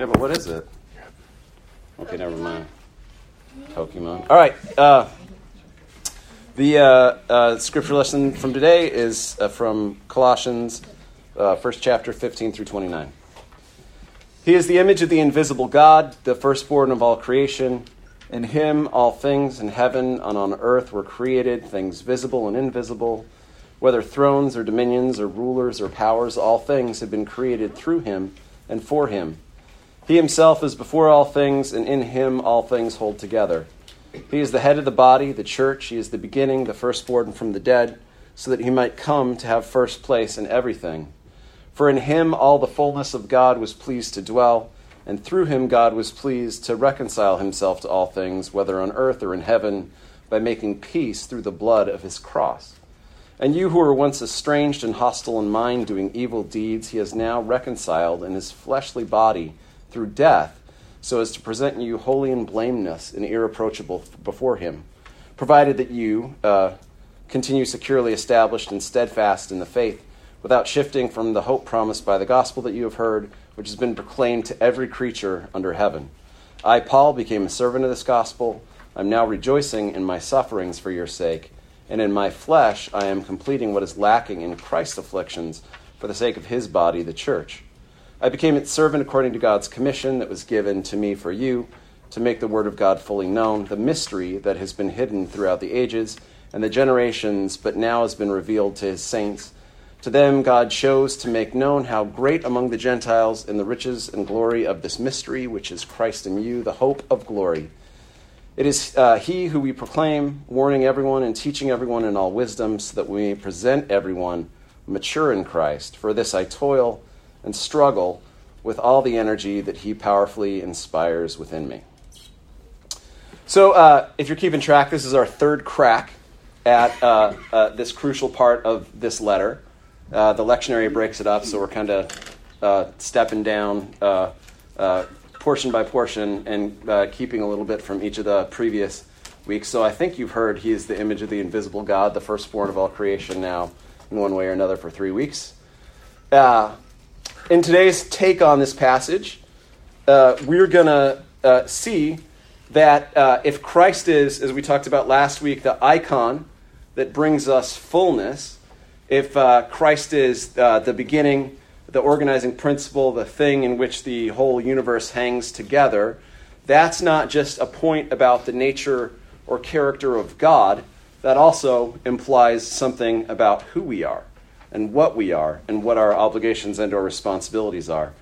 Yeah, but what is it? Okay, never mind. Pokemon. All right. Uh, the uh, uh, scripture lesson from today is uh, from Colossians, uh, first chapter, 15 through 29. He is the image of the invisible God, the firstborn of all creation. In him, all things in heaven and on earth were created, things visible and invisible. Whether thrones or dominions or rulers or powers, all things have been created through him and for him. He himself is before all things, and in him all things hold together. He is the head of the body, the church. He is the beginning, the firstborn from the dead, so that he might come to have first place in everything. For in him all the fullness of God was pleased to dwell, and through him God was pleased to reconcile himself to all things, whether on earth or in heaven, by making peace through the blood of his cross. And you who were once estranged and hostile in mind, doing evil deeds, he has now reconciled in his fleshly body through death, so as to present you holy and blameless and irreproachable before Him, provided that you uh, continue securely established and steadfast in the faith, without shifting from the hope promised by the gospel that you have heard, which has been proclaimed to every creature under heaven. I, Paul, became a servant of this gospel. I'm now rejoicing in my sufferings for your sake, and in my flesh I am completing what is lacking in Christ's afflictions for the sake of his body, the church I became its servant according to God's commission that was given to me for you, to make the word of God fully known, the mystery that has been hidden throughout the ages and the generations, but now has been revealed to his saints. To them, God chose to make known how great among the Gentiles in the riches and glory of this mystery, which is Christ in you, the hope of glory. It is uh, He who we proclaim, warning everyone and teaching everyone in all wisdom, so that we may present everyone mature in Christ. For this I toil and struggle with all the energy that He powerfully inspires within me. So, uh, if you're keeping track, this is our third crack at uh, uh, this crucial part of this letter. Uh, the lectionary breaks it up, so we're kind of uh, stepping down uh, portion by portion and keeping a little bit from each of the previous weeks. So, I think you've heard He is the image of the invisible God, the firstborn of all creation now, in one way or another, for three weeks. In today's take on this passage, uh, we're going to uh, see that uh, if Christ is, as we talked about last week, the icon that brings us fullness, if uh, Christ is uh, the beginning, the organizing principle, the thing in which the whole universe hangs together, that's not just a point about the nature or character of God, that also implies something about who we are and what we are and what our obligations and our responsibilities are.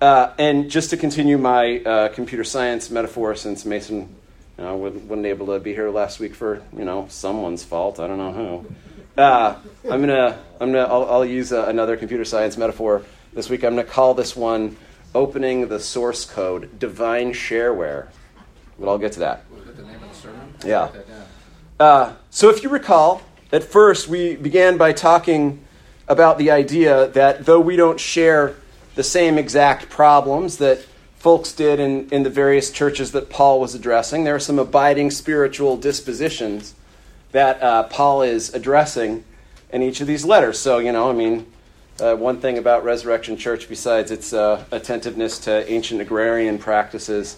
Uh, and just to continue my uh, computer science metaphor, since Mason you know, wasn't able to be here last week for you know someone's fault, I don't know who. Uh, I'm gonna I'm gonna I'll, I'll use a, uh, another computer science metaphor this week. I'm gonna call this one opening the source code, divine shareware. But I'll get to that. Was that the name of the sermon? Yeah. Uh, so if you recall, at first we began by talking about the idea that though we don't share the same exact problems that folks did in, in the various churches that Paul was addressing, there are some abiding spiritual dispositions that uh, Paul is addressing in each of these letters. So, you know, I mean, uh, one thing about Resurrection Church, besides its uh, attentiveness to ancient agrarian practices,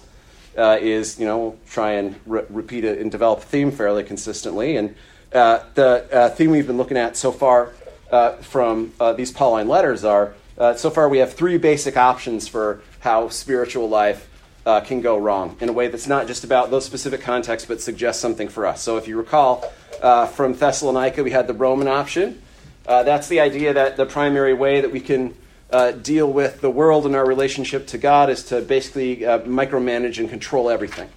uh, is, you know, try and re- repeat it and develop a theme fairly consistently. And uh, the uh, theme we've been looking at so far uh, from uh, these Pauline letters are uh, so far we have three basic options for how spiritual life uh, can go wrong in a way that's not just about those specific contexts but suggests something for us. So if you recall uh, from Thessalonica, we had the Roman option. Uh, that's the idea that the primary way that we can deal with the world and our relationship to God is to basically micromanage and control everything.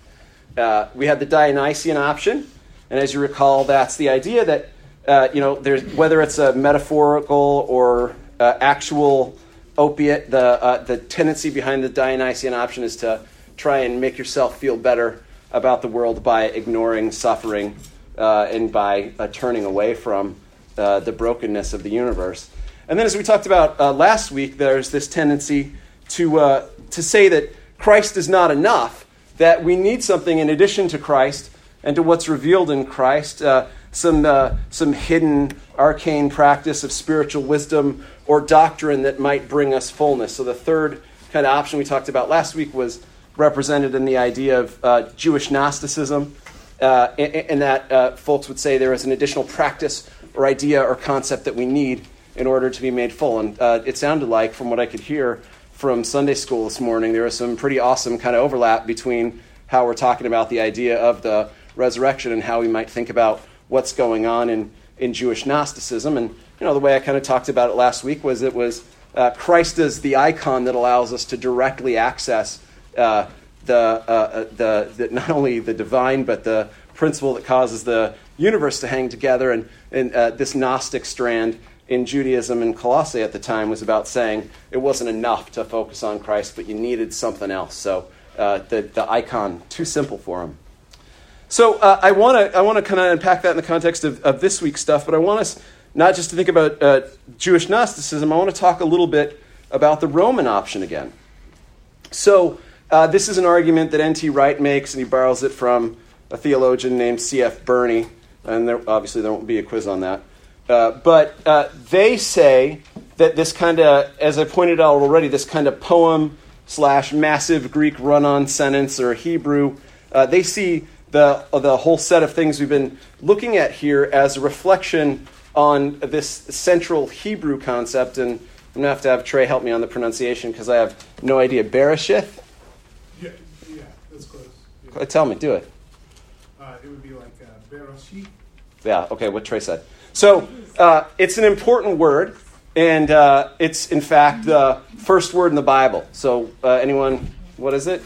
we had the Dionysian option, and as you recall, that's the idea that uh, you know, there's whether it's a metaphorical or uh, actual opiate, the uh, the tendency behind the Dionysian option is to try and make yourself feel better about the world by ignoring suffering uh, and by uh, turning away from the brokenness of the universe. And then, as we talked about last week, there's this tendency to to say that Christ is not enough, that we need something in addition to Christ and to what's revealed in Christ. Uh, some, uh, some hidden arcane practice of spiritual wisdom or doctrine that might bring us fullness. So the third kind of option we talked about last week was represented in the idea of uh, Jewish Gnosticism, uh, and, that uh, folks would say there is an additional practice or idea or concept that we need in order to be made full. And uh, it sounded like, from what I could hear from Sunday school this morning, there was some pretty awesome kind of overlap between how we're talking about the idea of the resurrection and how we might think about what's going on in, in Jewish Gnosticism. And you know, the way I kind of talked about it last week was it was uh, Christ as the icon that allows us to directly access uh, the, uh, uh, the, the, not only the divine, but the principle that causes the universe to hang together. And, and uh, this Gnostic strand in Judaism in Colossae at the time was about saying it wasn't enough to focus on Christ, but you needed something else. So uh, the, the icon, too simple for him. So uh, I want to I want to kind of unpack that in the context of, of this week's stuff, but I want us not just to think about uh, Jewish Gnosticism. I want to talk a little bit about the Roman option again. So uh, this is an argument that N.T. Wright makes, and he borrows it from a theologian named C.F. Burney, and there, obviously there won't be a quiz on that. Uh, but uh, they say that this kind of, as I pointed out already, this kind of poem slash massive Greek run-on sentence or Hebrew, uh, they see the, the whole set of things we've been looking at here as a reflection on this central Hebrew concept. And I'm going to have to have Trey help me on the pronunciation because I have no idea. Bereshith? Yeah, yeah, that's close. Yeah. Tell me, do it. Uh, it would be like uh, Bereshith. Yeah, okay, what Trey said. So uh, it's an important word, and uh, it's in fact the first word in the Bible. So, uh, anyone, what is it?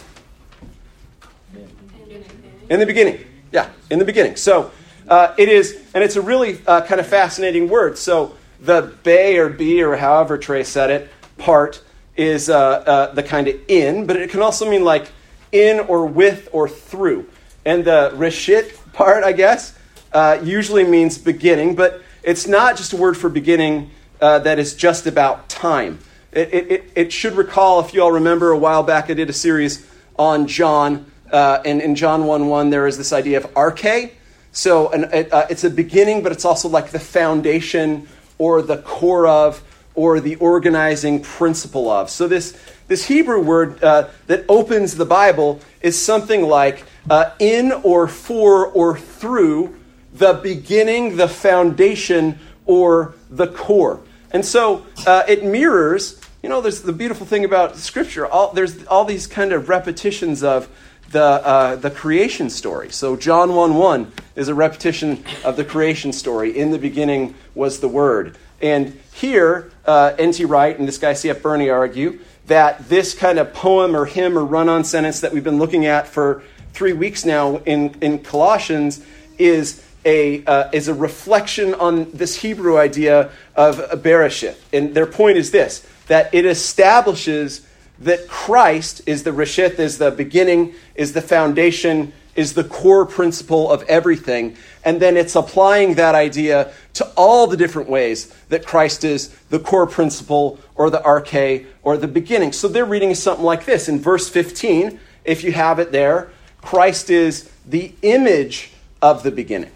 In the beginning. Yeah, in the beginning. So uh, it is, and it's a really uh, kind of fascinating word. So the bay or b or however Trey said it part is uh, uh, the kind of in, but it can also mean like in or with or through. And the reshit part, I guess, uh, usually means beginning, but it's not just a word for beginning uh, that is just about time. It, it, it, should recall, if you all remember, a while back I did a series on John, uh, in John 1 1, there is this idea of arche. So an, it, uh, it's a beginning, but it's also like the foundation or the core of or the organizing principle of. So this, this Hebrew word uh, that opens the Bible is something like uh, in or for or through the beginning, the foundation, or the core. And so uh, it mirrors, you know, there's the beautiful thing about Scripture. All, there's all these kind of repetitions of the, uh, the creation story. So John 1 1 is a repetition of the creation story. In the beginning was the Word. And here, uh, N.T. Wright and this guy C.F. Burney argue that this kind of poem or hymn or run on sentence that we've been looking at for three weeks now in, in Colossians is a, uh, is a reflection on this Hebrew idea of a Bereshith. And their point is this that it establishes that Christ is the Reshith, is the beginning, is the foundation, is the core principle of everything. And then it's applying that idea to all the different ways that Christ is the core principle or the arche or the beginning. So they're reading something like this in verse 15, if you have it there Christ is the image of the beginning.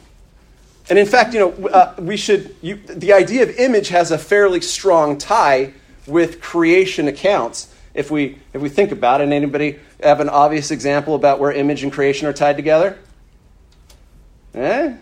And in fact, you know, uh, we should, you, the idea of image has a fairly strong tie with creation accounts. If we, if we think about it, anybody have an obvious example about where image and creation are tied together? Eh?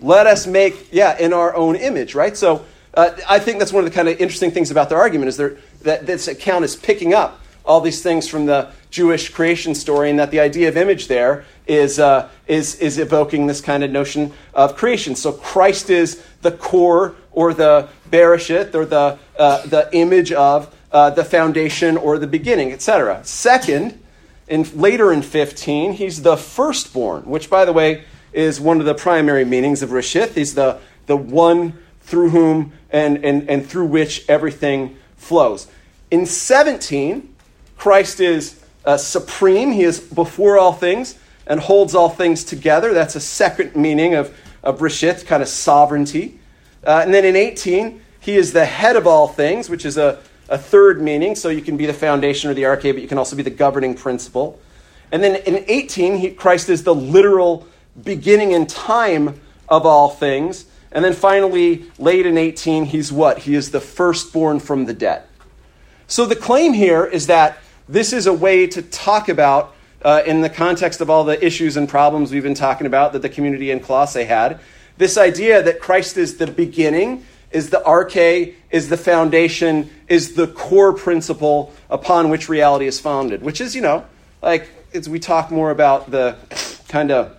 Let us make, yeah, in our own image, right? So uh, I think that's one of the kind of interesting things about their argument is that this account is picking up all these things from the Jewish creation story, and that the idea of image there is, uh, is, is evoking this kind of notion of creation. So Christ is the core or the bereshit or the, uh, the image of uh, the foundation or the beginning, etc. Second, in, later in 15, he's the firstborn, which, by the way, is one of the primary meanings of Reshith. He's the, the one through whom and, and, and through which everything flows. In 17, Christ is uh, supreme, he is before all things and holds all things together. That's a second meaning of, of Rishith, kind of sovereignty. Uh, and then in 18, he is the head of all things, which is a, a third meaning. So you can be the foundation or the arche, but you can also be the governing principle. And then in 18, he, Christ is the literal beginning in time of all things. And then finally, late in 18, he's what? He is the firstborn from the dead. So the claim here is that this is a way to talk about, uh, in the context of all the issues and problems we've been talking about that the community in Colossae had, this idea that Christ is the beginning, is the arche, is the foundation, is the core principle upon which reality is founded, which is, you know, like as we talk more about the kind of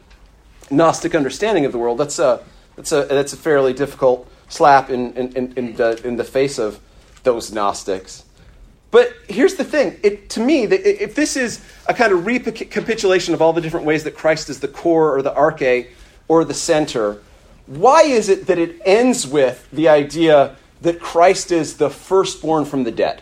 Gnostic understanding of the world, that's a, that's a, that's a fairly difficult slap in, in, in, in, the, in the face of those Gnostics. But here's the thing it, to me, if this is a kind of recapitulation of all the different ways that Christ is the core or the arche or the center, why is it that it ends with the idea that Christ is the firstborn from the dead?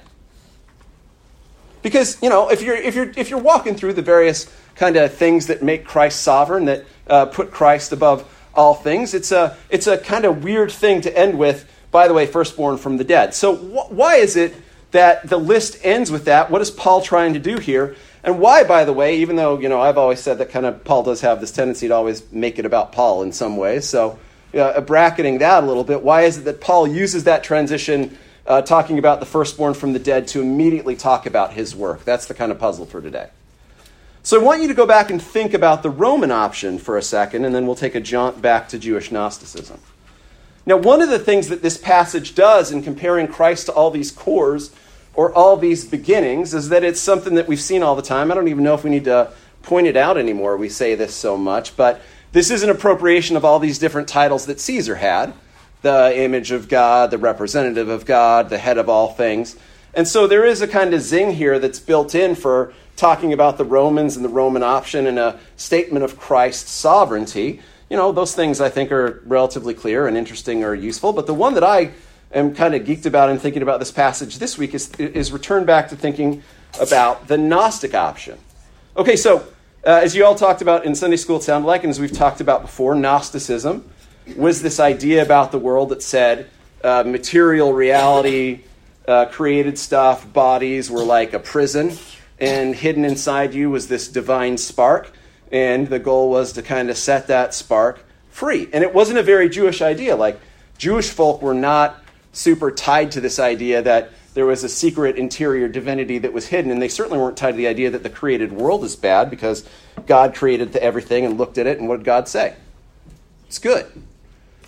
Because, you know, if you're, if you're, if you're walking through the various kind of things that make Christ sovereign, that uh, put Christ above all things, it's a, it's a kind of weird thing to end with, by the way, firstborn from the dead. So, wh- why is it that the list ends with that? What is Paul trying to do here? And why, by the way, even though, you know, I've always said that kind of Paul does have this tendency to always make it about Paul in some ways. So, uh, bracketing that a little bit, why is it that Paul uses that transition, uh, talking about the firstborn from the dead, to immediately talk about his work? That's the kind of puzzle for today. So I want you to go back and think about the Roman option for a second, and then we'll take a jaunt back to Jewish Gnosticism. Now, one of the things that this passage does in comparing Christ to all these cores or all these beginnings is that it's something that we've seen all the time. I don't even know if we need to point it out anymore. We say this so much, but this is an appropriation of all these different titles that Caesar had the image of God, the representative of God, the head of all things. And so there is a kind of zing here that's built in for talking about the Romans and the Roman option and a statement of Christ's sovereignty. You know, those things I think are relatively clear and interesting or useful. But the one that I am kind of geeked about in thinking about this passage this week is, is return back to thinking about the Gnostic option. Okay, so uh, as you all talked about in Sunday school, it sounded like, and as we've talked about before, Gnosticism was this idea about the world that said uh, material reality, uh, created stuff, bodies were like a prison, and hidden inside you was this divine spark, and the goal was to kind of set that spark free. And it wasn't a very Jewish idea. Like, Jewish folk were not super tied to this idea that there was a secret interior divinity that was hidden, and they certainly weren't tied to the idea that the created world is bad because God created everything and looked at it, and what did God say? It's good.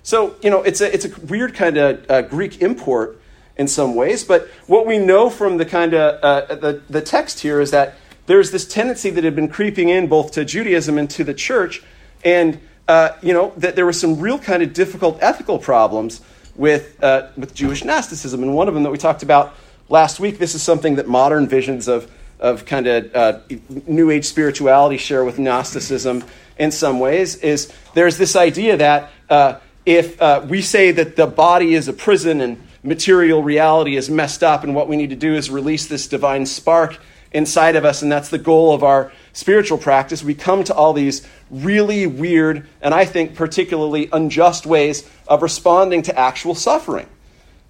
So, you know, it's a, it's a weird kind of uh, Greek import in some ways, but what we know from the kind of uh, the, the text here is that there's this tendency that had been creeping in both to Judaism and to the church, and, uh, you know, that there were some real kind of difficult ethical problems with, uh, with Jewish Gnosticism. And one of them that we talked about last week, this is something that modern visions of, of kind of uh, New Age spirituality share with Gnosticism in some ways, is there's this idea that uh, if uh, we say that the body is a prison and material reality is messed up, and what we need to do is release this divine spark inside of us, and that's the goal of our spiritual practice, we come to all these really weird and I think particularly unjust ways of responding to actual suffering.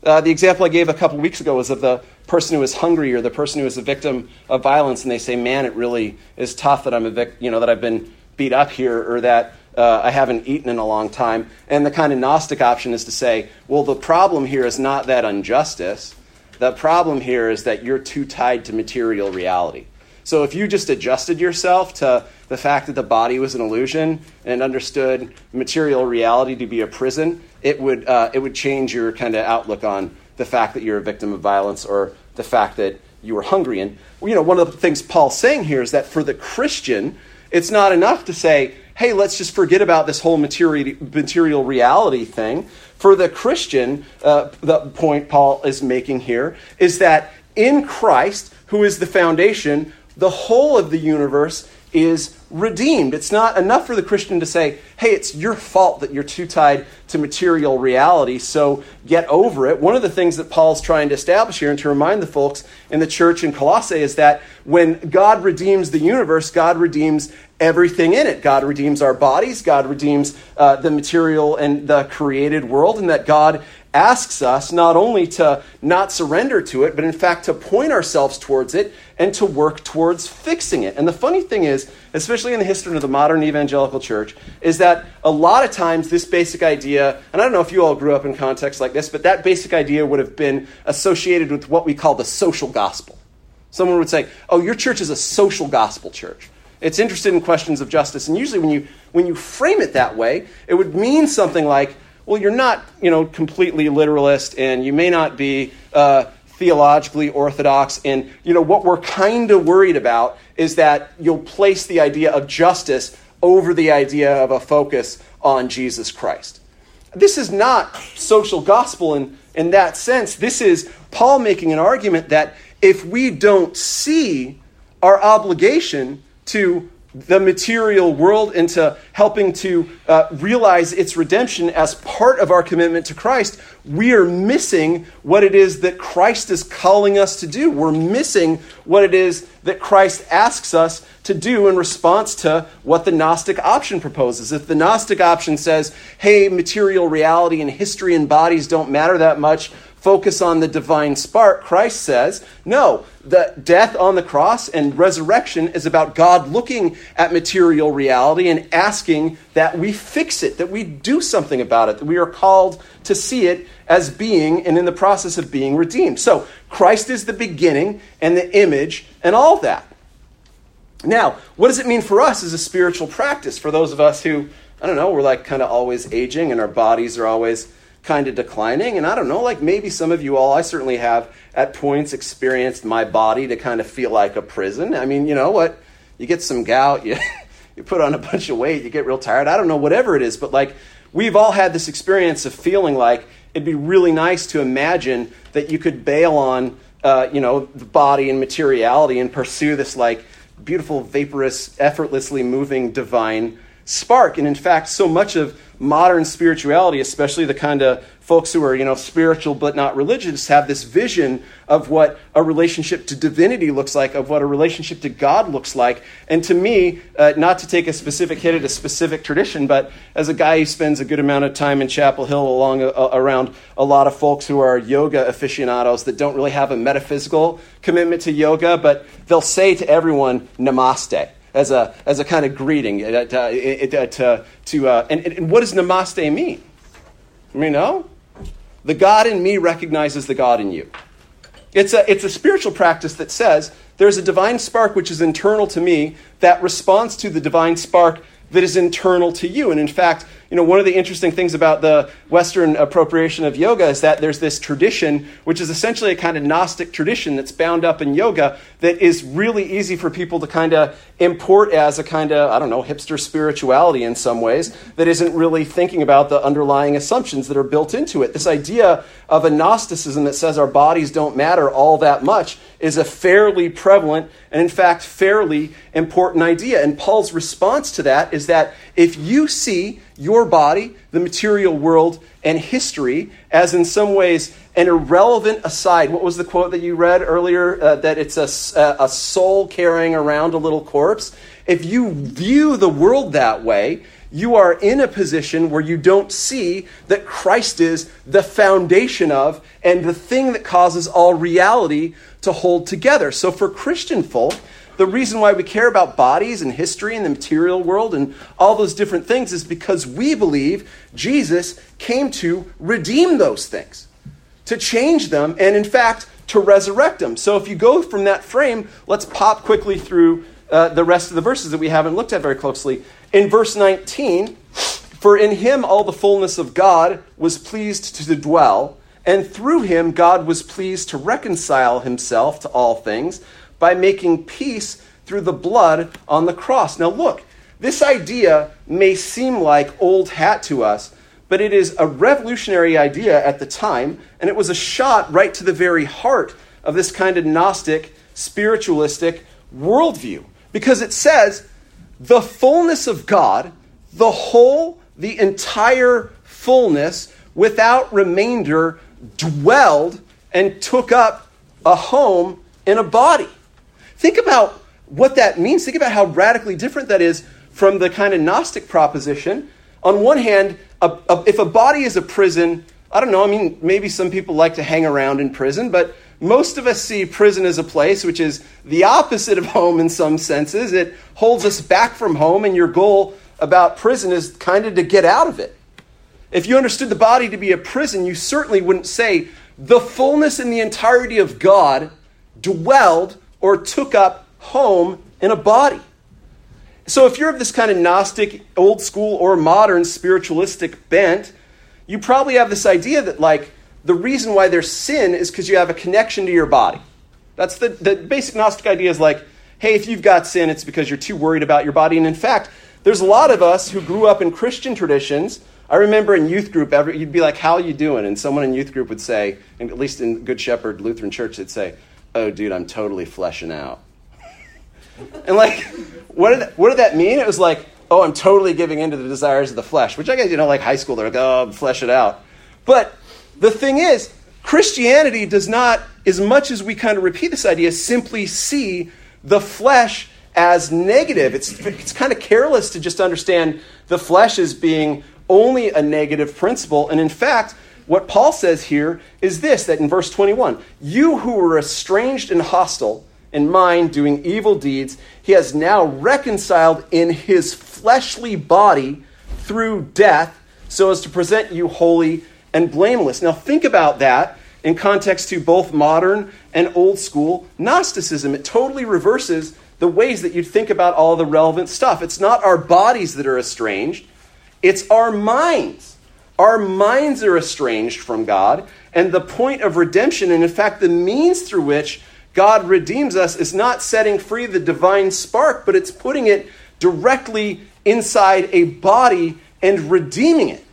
Uh, the example I gave a couple weeks ago was of the person who is hungry or the person who is a victim of violence, and they say, "Man, it really is tough that I'm a vic- you know that I've been beat up here or that uh, I haven't eaten in a long time." And the kind of Gnostic option is to say, "Well, the problem here is not that injustice. The problem here is that you're too tied to material reality." So if you just adjusted yourself to the fact that the body was an illusion and understood material reality to be a prison, it would, uh, it would change your kind of outlook on the fact that you're a victim of violence or the fact that you were hungry. And you know, one of the things Paul's saying here is that for the Christian, it's not enough to say, hey, let's just forget about this whole material, material reality thing. For the Christian, uh, the point Paul is making here is that in Christ, who is the foundation, the whole of the universe is redeemed. It's not enough for the Christian to say, hey, it's your fault that you're too tied to material reality, so get over it. One of the things that Paul's trying to establish here and to remind the folks in the church in Colossae is that when God redeems the universe, God redeems everything in it. God redeems our bodies, God redeems uh, the material and the created world, and that God asks us not only to not surrender to it, but in fact to point ourselves towards it and to work towards fixing it. And the funny thing is, especially in the history of the modern evangelical church, is that a lot of times this basic idea, and I don't know if you all grew up in contexts like this, but that basic idea would have been associated with what we call the social gospel. Someone would say, Oh, your church is a social gospel church. It's interested in questions of justice. And usually when you, when you frame it that way, it would mean something like, well, you're not, you know, completely literalist, and you may not be uh, theologically orthodox. And, you know, what we're kind of worried about is that you'll place the idea of justice over the idea of a focus on Jesus Christ. This is not social gospel in, in that sense. This is Paul making an argument that if we don't see our obligation to the material world into helping to uh, realize its redemption as part of our commitment to Christ, we are missing what it is that Christ is calling us to do. We're missing what it is that Christ asks us to do in response to what the Gnostic option proposes. If the Gnostic option says, hey, material reality and history and bodies don't matter that much, focus on the divine spark, Christ says, no, the death on the cross and resurrection is about God looking at material reality and asking that we fix it, that we do something about it, that we are called to see it as being and in the process of being redeemed. So, Christ is the beginning and the image and all that. Now, what does it mean for us as a spiritual practice? For those of us who, I don't know, we're like kind of always aging and our bodies are always kind of declining. And I don't know, like maybe some of you all, I certainly have at points experienced my body to kind of feel like a prison. I mean, you know what? You get some gout, you, you put on a bunch of weight, you get real tired. I don't know, whatever it is, but like we've all had this experience of feeling like it'd be really nice to imagine that you could bail on, uh, you know, the body and materiality and pursue this like beautiful, vaporous, effortlessly moving divine spark. And in fact, so much of modern spirituality, especially the kind of folks who are, you know, spiritual but not religious, have this vision of what a relationship to divinity looks like, of what a relationship to God looks like. And to me, uh, not to take a specific hit at a specific tradition, but as a guy who spends a good amount of time in Chapel Hill along uh, around a lot of folks who are yoga aficionados that don't really have a metaphysical commitment to yoga, but they'll say to everyone, Namaste as a, as a kind of greeting uh, uh, to, to uh, and, and what does namaste mean? You know? The God in me recognizes the God in you. It's a, it's a spiritual practice that says there's a divine spark which is internal to me that responds to the divine spark that is internal to you. And in fact, you know, one of the interesting things about the Western appropriation of yoga is that there's this tradition, which is essentially a kind of Gnostic tradition that's bound up in yoga that is really easy for people to kind of import as a kind of, I don't know, hipster spirituality in some ways that isn't really thinking about the underlying assumptions that are built into it. This idea of a Gnosticism that says our bodies don't matter all that much is a fairly prevalent and, in fact, fairly important idea. And Paul's response to that is that if you see your body, the material world, and history as, in some ways, an irrelevant aside. What was the quote that you read earlier? Uh, that it's a, a soul carrying around a little corpse. If you view the world that way, you are in a position where you don't see that Christ is the foundation of and the thing that causes all reality to hold together. So, for Christian folk, the reason why we care about bodies and history and the material world and all those different things is because we believe Jesus came to redeem those things, to change them, and in fact, to resurrect them. So if you go from that frame, let's pop quickly through uh, the rest of the verses that we haven't looked at very closely. In verse 19, for in him all the fullness of God was pleased to dwell, and through him God was pleased to reconcile himself to all things by making peace through the blood on the cross. Now, look, this idea may seem like old hat to us, but it is a revolutionary idea at the time, and it was a shot right to the very heart of this kind of Gnostic, spiritualistic worldview. Because it says, the fullness of God, the whole, the entire fullness, without remainder, dwelled and took up a home in a body. Think about what that means. Think about how radically different that is from the kind of Gnostic proposition. On one hand, a, a, if a body is a prison, I don't know, I mean, maybe some people like to hang around in prison, but most of us see prison as a place which is the opposite of home in some senses. It holds us back from home, and your goal about prison is kind of to get out of it. If you understood the body to be a prison, you certainly wouldn't say the fullness and the entirety of God dwelled or took up home in a body. So if you're of this kind of Gnostic, old school, or modern spiritualistic bent, you probably have this idea that, like, the reason why there's sin is because you have a connection to your body. That's the, the basic Gnostic idea is like, hey, if you've got sin, it's because you're too worried about your body. And in fact, there's a lot of us who grew up in Christian traditions. I remember in youth group, every, you'd be like, how you doing? And someone in youth group would say, and at least in Good Shepherd Lutheran Church, they'd say, oh, dude, I'm totally fleshing out. and like, what did, what did that mean? It was like, oh, I'm totally giving into the desires of the flesh, which I guess, you know, like high school, they're like, oh, flesh it out. But the thing is, Christianity does not, as much as we kind of repeat this idea, simply see the flesh as negative. It's, it's kind of careless to just understand the flesh as being only a negative principle. And in fact, what Paul says here is this that in verse 21 you who were estranged and hostile in mind, doing evil deeds, he has now reconciled in his fleshly body through death so as to present you holy and blameless. Now, think about that in context to both modern and old school Gnosticism. It totally reverses the ways that you'd think about all the relevant stuff. It's not our bodies that are estranged, it's our minds. Our minds are estranged from God, and the point of redemption, and in fact, the means through which God redeems us, is not setting free the divine spark, but it's putting it directly inside a body and redeeming it.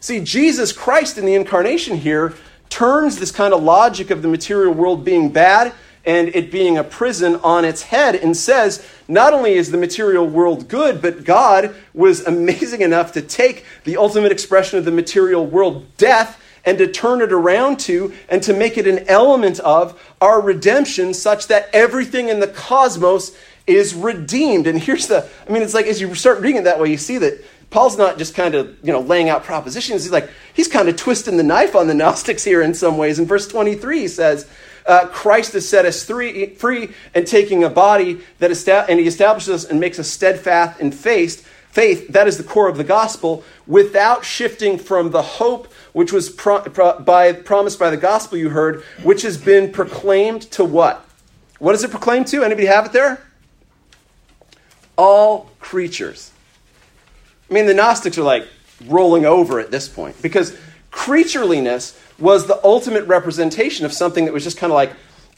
See, Jesus Christ in the incarnation here turns this kind of logic of the material world being bad and it being a prison on its head and says not only is the material world good, but God was amazing enough to take the ultimate expression of the material world, death, and to turn it around to and to make it an element of our redemption such that everything in the cosmos is redeemed. And here's the I mean, it's like as you start reading it that way, you see that Paul's not just kind of, you know, laying out propositions. He's like, he's kind of twisting the knife on the Gnostics here in some ways. In verse 23, he says, uh, Christ has set us free, free and taking a body that esta- and he establishes us and makes us steadfast in faith. Faith, that is the core of the gospel, without shifting from the hope which was pro- pro- by, promised by the gospel you heard, which has been proclaimed to what? What is it proclaimed to? Anybody have it there? All creatures. I mean, the Gnostics are like rolling over at this point because creatureliness was the ultimate representation of something that was just kind of like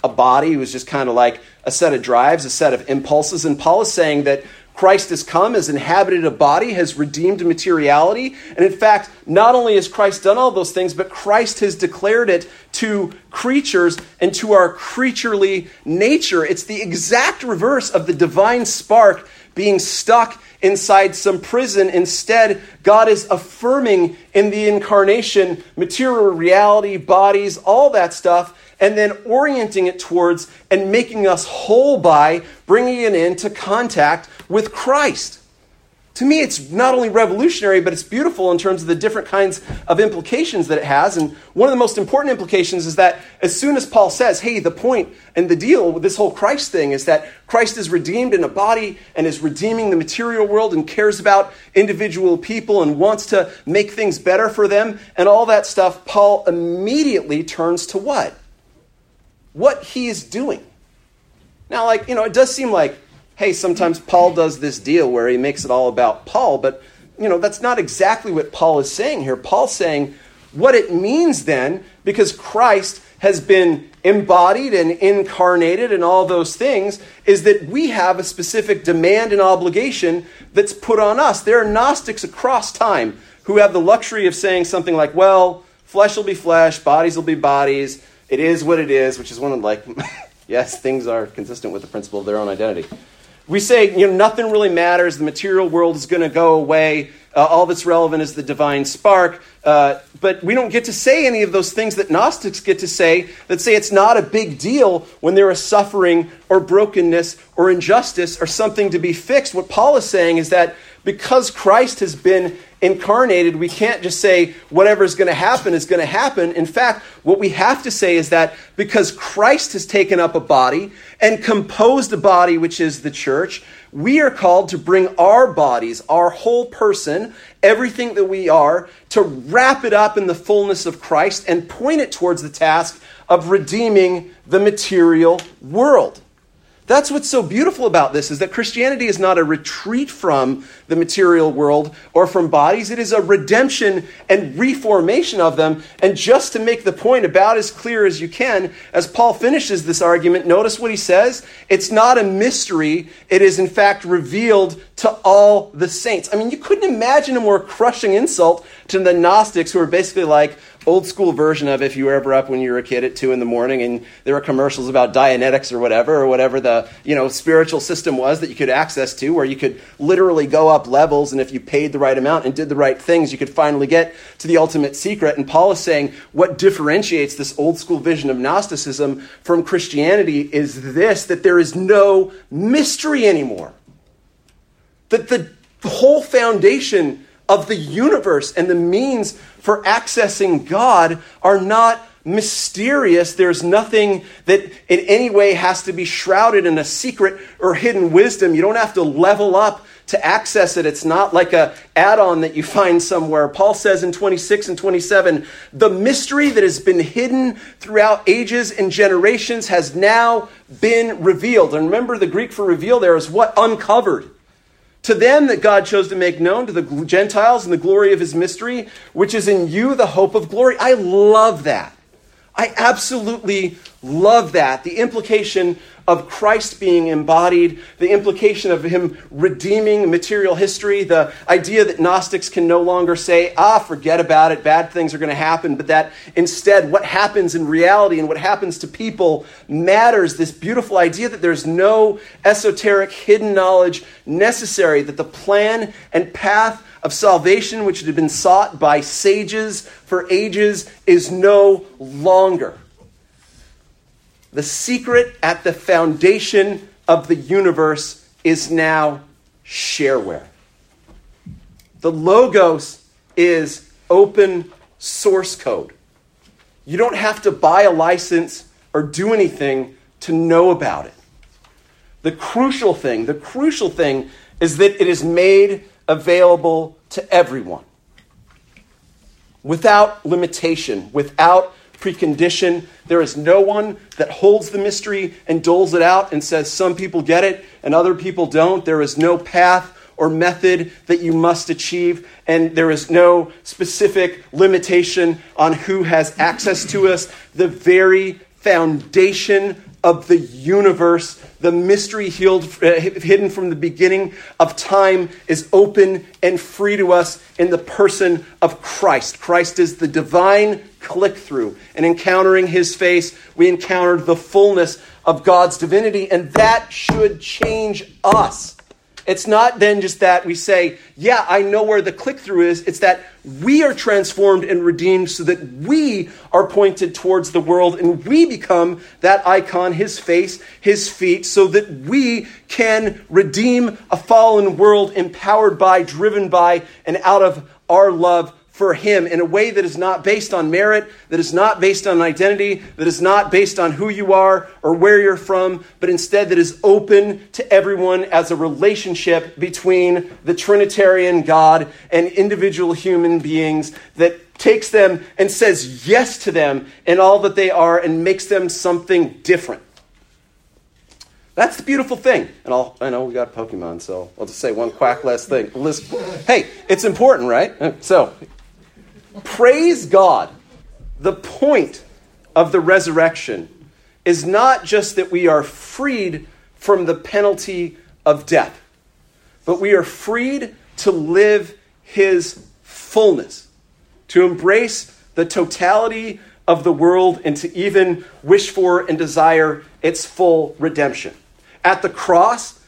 a body, it was just kind of like a set of drives, a set of impulses. And Paul is saying that Christ has come, has inhabited a body, has redeemed materiality. And in fact, not only has Christ done all those things, but Christ has declared it to creatures and to our creaturely nature. It's the exact reverse of the divine spark being stuck inside some prison. Instead, God is affirming in the incarnation material reality, bodies, all that stuff, and then orienting it towards and making us whole by bringing it into contact with Christ to me, it's not only revolutionary, but it's beautiful in terms of the different kinds of implications that it has. And one of the most important implications is that as soon as Paul says, hey, the point and the deal with this whole Christ thing is that Christ is redeemed in a body and is redeeming the material world and cares about individual people and wants to make things better for them and all that stuff, Paul immediately turns to what? What he is doing. Now, like, you know, it does seem like hey, sometimes Paul does this deal where he makes it all about Paul, but you know, that's not exactly what Paul is saying here. Paul's saying what it means then, because Christ has been embodied and incarnated and all those things, is that we have a specific demand and obligation that's put on us. There are Gnostics across time who have the luxury of saying something like, well, flesh will be flesh, bodies will be bodies, it is what it is, which is one of like, yes, things are consistent with the principle of their own identity. We say, you know, nothing really matters. The material world is going to go away. Uh, all that's relevant is the divine spark. Uh, but we don't get to say any of those things that Gnostics get to say that say it's not a big deal when there is suffering or brokenness or injustice or something to be fixed. What Paul is saying is that because Christ has been incarnated, we can't just say whatever's going to happen is going to happen. In fact, what we have to say is that because Christ has taken up a body and composed a body, which is the church, we are called to bring our bodies, our whole person, everything that we are, to wrap it up in the fullness of Christ and point it towards the task of redeeming the material world. That's what's so beautiful about this is that Christianity is not a retreat from the material world or from bodies. It is a redemption and reformation of them. And just to make the point about as clear as you can, as Paul finishes this argument, notice what he says. It's not a mystery. It is in fact revealed to all the saints. I mean, you couldn't imagine a more crushing insult to the Gnostics who are basically like, old school version of if you were ever up when you were a kid at two in the morning and there were commercials about Dianetics or whatever, or whatever the you know spiritual system was that you could access to, where you could literally go up levels, and if you paid the right amount and did the right things, you could finally get to the ultimate secret. And Paul is saying what differentiates this old school vision of Gnosticism from Christianity is this: that there is no mystery anymore. That the whole foundation of the universe and the means for accessing God are not mysterious. There's nothing that in any way has to be shrouded in a secret or hidden wisdom. You don't have to level up to access it. It's not like a add-on that you find somewhere. Paul says in 26 and 27, the mystery that has been hidden throughout ages and generations has now been revealed. And remember the Greek for reveal there is what uncovered to them that God chose to make known to the Gentiles and the glory of his mystery, which is in you the hope of glory. I love that. I absolutely love that. The implication of Christ being embodied, the implication of him redeeming material history, the idea that Gnostics can no longer say, ah, forget about it, bad things are going to happen, but that instead what happens in reality and what happens to people matters. This beautiful idea that there's no esoteric hidden knowledge necessary, that the plan and path of salvation, which had been sought by sages for ages, is no longer. The secret at the foundation of the universe is now shareware. The Logos is open source code. You don't have to buy a license or do anything to know about it. The crucial thing, the crucial thing is that it is made available to everyone without limitation, without precondition. There is no one that holds the mystery and doles it out and says some people get it and other people don't. There is no path or method that you must achieve, and there is no specific limitation on who has access to us. The very foundation of the universe, the mystery healed, uh, hidden from the beginning of time, is open and free to us in the person of Christ. Christ is the divine click through. And encountering his face, we encountered the fullness of God's divinity, and that should change us. It's not then just that we say, yeah, I know where the click through is. It's that we are transformed and redeemed so that we are pointed towards the world and we become that icon, his face, his feet, so that we can redeem a fallen world empowered by, driven by, and out of our love for Him in a way that is not based on merit, that is not based on identity, that is not based on who you are or where you're from, but instead that is open to everyone as a relationship between the Trinitarian God and individual human beings that takes them and says yes to them and all that they are and makes them something different. That's the beautiful thing. And I'll, I know we got Pokemon, so I'll just say one quack last thing. Hey, it's important, right? So Praise God. The point of the resurrection is not just that we are freed from the penalty of death, but we are freed to live his fullness, to embrace the totality of the world, and to even wish for and desire its full redemption. At the cross,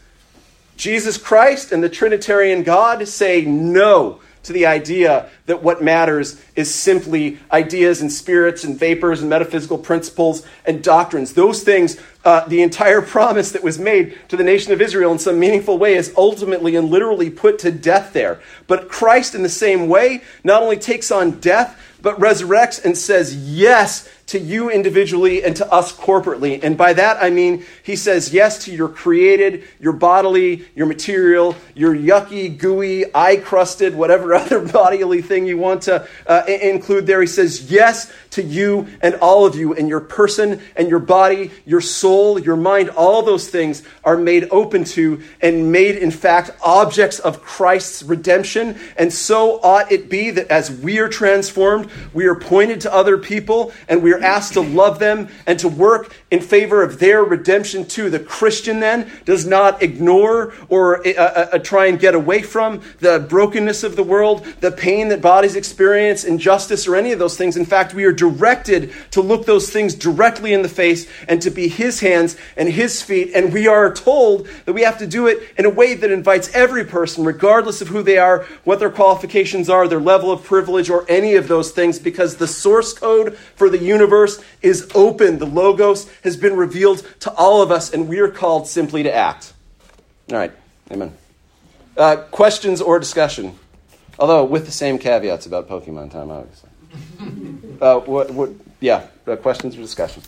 Jesus Christ and the Trinitarian God say no to the idea that what matters is simply ideas and spirits and vapors and metaphysical principles and doctrines. Those things, uh, the entire promise that was made to the nation of Israel in some meaningful way is ultimately and literally put to death there. But Christ, in the same way, not only takes on death, but resurrects and says yes to you individually and to us corporately. And by that I mean he says yes to your created, your bodily, your material, your yucky, gooey, eye crusted, whatever other bodily thing you want to uh, include there. He says yes to you and all of you and your person and your body, your soul, your mind. All those things are made open to and made, in fact, objects of Christ's redemption. And so ought it be that as we are transformed, we are pointed to other people and we are asked to love them and to work in favor of their redemption too. The Christian then does not ignore or uh, uh, uh, try and get away from the brokenness of the world, the pain that bodies experience, injustice, or any of those things. In fact, we are directed to look those things directly in the face and to be His hands and His feet. And we are told that we have to do it in a way that invites every person, regardless of who they are, what their qualifications are, their level of privilege, or any of those things, because the source code for the universe is open. The Logos has been revealed to all of us, and we are called simply to act. All right, amen. Uh, questions or discussion? Although with the same caveats about Pokemon time, obviously. Uh, what, what, yeah, uh, questions or discussion?